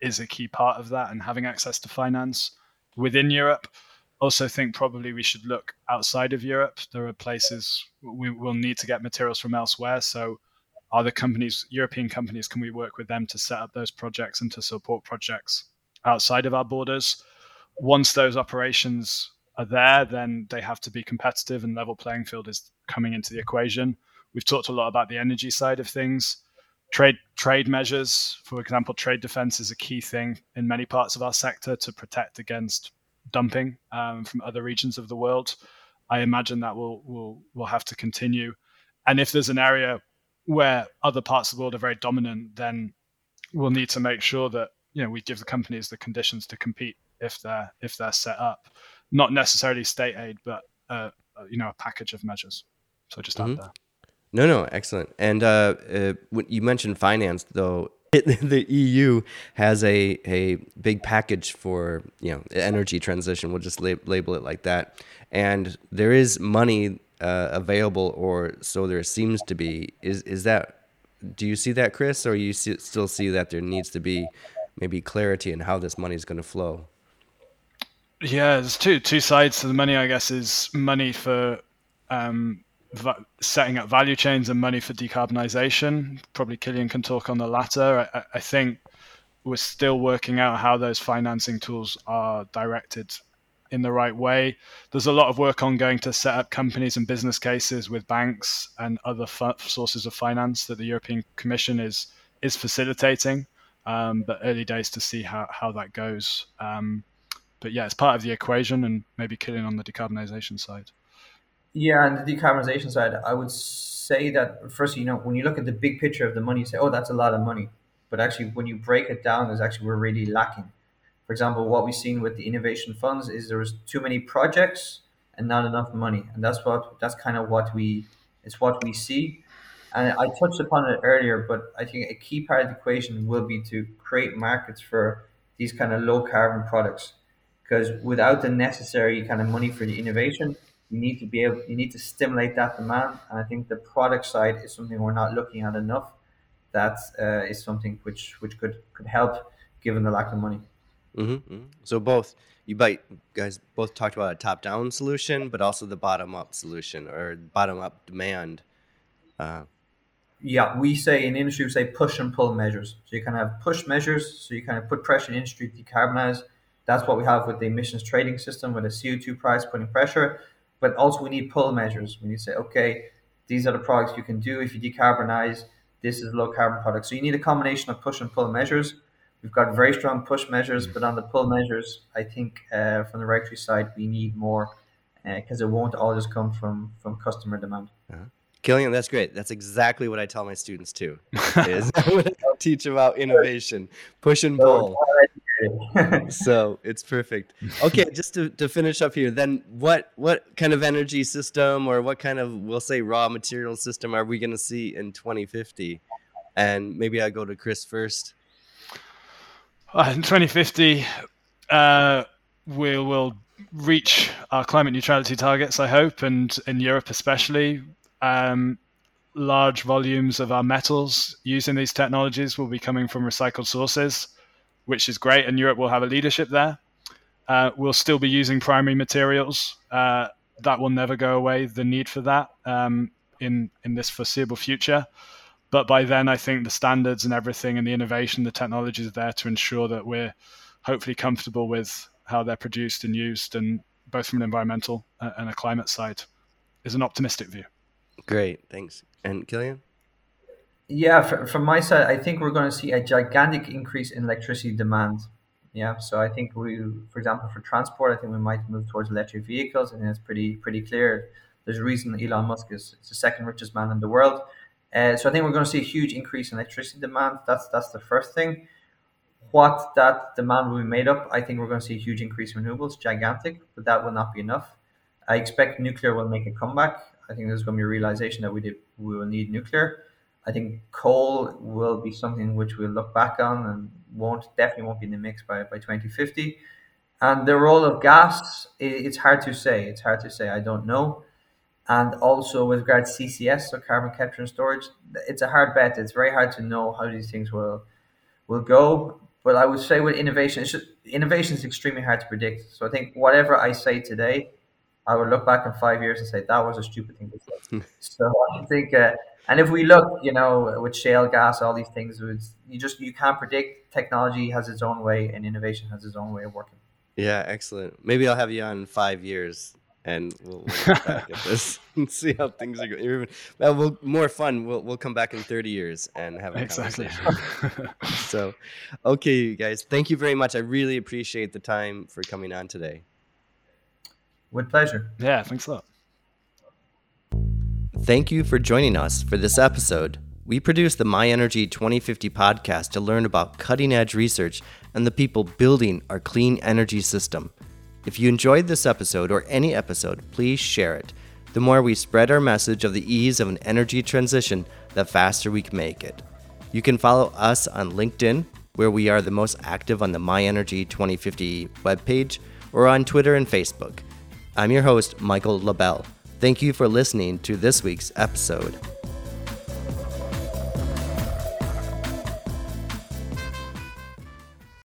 is a key part of that, and having access to finance within Europe also think probably we should look outside of Europe. There are places we will need to get materials from elsewhere. So, are the companies, European companies, can we work with them to set up those projects and to support projects outside of our borders? Once those operations are there, then they have to be competitive, and level playing field is coming into the equation. We've talked a lot about the energy side of things. Trade trade measures, for example, trade defense is a key thing in many parts of our sector to protect against dumping um, from other regions of the world. I imagine that will will will have to continue. And if there's an area where other parts of the world are very dominant, then we'll need to make sure that you know we give the companies the conditions to compete if they're if they're set up. Not necessarily state aid, but uh, uh you know a package of measures. So just mm-hmm. out there. No, no, excellent. And uh, uh, you mentioned finance, though. the EU has a, a big package for you know energy transition. We'll just lab- label it like that. And there is money uh, available, or so there seems to be. Is is that? Do you see that, Chris, or you see, still see that there needs to be maybe clarity in how this money is going to flow? Yeah, there's two two sides to the money. I guess is money for um, setting up value chains and money for decarbonisation. Probably Killian can talk on the latter. I, I think we're still working out how those financing tools are directed in the right way. There's a lot of work ongoing to set up companies and business cases with banks and other sources of finance that the European Commission is is facilitating. Um, but early days to see how, how that goes. Um, but yeah, it's part of the equation, and maybe Killian on the decarbonisation side. Yeah, on the decarbonization side, I would say that first, you know, when you look at the big picture of the money, you say, oh, that's a lot of money. But actually, when you break it down, is actually we're really lacking. For example, what we've seen with the innovation funds is there was too many projects and not enough money, and that's what that's kind of what we it's what we see. And I touched upon it earlier, but I think a key part of the equation will be to create markets for these kind of low carbon products. Because without the necessary kind of money for the innovation, you need to be able, you need to stimulate that demand. And I think the product side is something we're not looking at enough. That uh, is something which which could could help given the lack of money. Mm-hmm, mm-hmm. So both you guys both talked about a top down solution, but also the bottom up solution or bottom up demand. Uh, yeah, we say in industry we say push and pull measures. So you kind of have push measures, so you kind of put pressure in industry to decarbonize. That's what we have with the emissions trading system with a CO2 price putting pressure. But also we need pull measures. We need to say, okay, these are the products you can do if you decarbonize. This is a low carbon product. So you need a combination of push and pull measures. We've got very strong push measures, but on the pull measures, I think uh, from the regulatory side, we need more because uh, it won't all just come from from customer demand. Uh-huh. Killian, that's great. That's exactly what I tell my students too. Is teach about innovation, push and pull. so it's perfect. Okay, just to, to finish up here, then what what kind of energy system or what kind of we'll say raw material system are we going to see in 2050? And maybe I go to Chris first. Uh, in 2050, uh, we will reach our climate neutrality targets, I hope, and in Europe especially. Um, large volumes of our metals using these technologies will be coming from recycled sources which is great, and Europe will have a leadership there. Uh, we'll still be using primary materials. Uh, that will never go away. The need for that um, in in this foreseeable future. But by then, I think the standards and everything, and the innovation, the technology is there to ensure that we're hopefully comfortable with how they're produced and used, and both from an environmental uh, and a climate side, is an optimistic view. Great, thanks. And Killian. Yeah, from my side, I think we're going to see a gigantic increase in electricity demand. Yeah, so I think we, for example, for transport, I think we might move towards electric vehicles, and it's pretty pretty clear. There's a reason Elon Musk is, is the second richest man in the world. Uh, so I think we're going to see a huge increase in electricity demand. That's that's the first thing. What that demand will be made up, I think we're going to see a huge increase in renewables, gigantic, but that will not be enough. I expect nuclear will make a comeback. I think there's going to be a realization that we did we will need nuclear. I think coal will be something which we'll look back on and won't definitely won't be in the mix by, by 2050. And the role of gas, it's hard to say. It's hard to say. I don't know. And also with regard to CCS, so carbon capture and storage, it's a hard bet. It's very hard to know how these things will will go. But I would say with innovation, just, innovation is extremely hard to predict. So I think whatever I say today, I will look back in five years and say that was a stupid thing to say. so I think uh, and if we look, you know, with shale gas, all these things, you just you can't predict. Technology has its own way, and innovation has its own way of working. Yeah, excellent. Maybe I'll have you on five years, and we'll, we'll look back at this and see how things are going. Well, we'll, more fun. We'll we'll come back in thirty years and have a exactly. conversation. so, okay, you guys, thank you very much. I really appreciate the time for coming on today. With pleasure. Yeah, thanks a lot. Thank you for joining us for this episode. We produce the My Energy 2050 podcast to learn about cutting edge research and the people building our clean energy system. If you enjoyed this episode or any episode, please share it. The more we spread our message of the ease of an energy transition, the faster we can make it. You can follow us on LinkedIn, where we are the most active on the My Energy 2050 webpage, or on Twitter and Facebook. I'm your host, Michael LaBelle. Thank you for listening to this week's episode.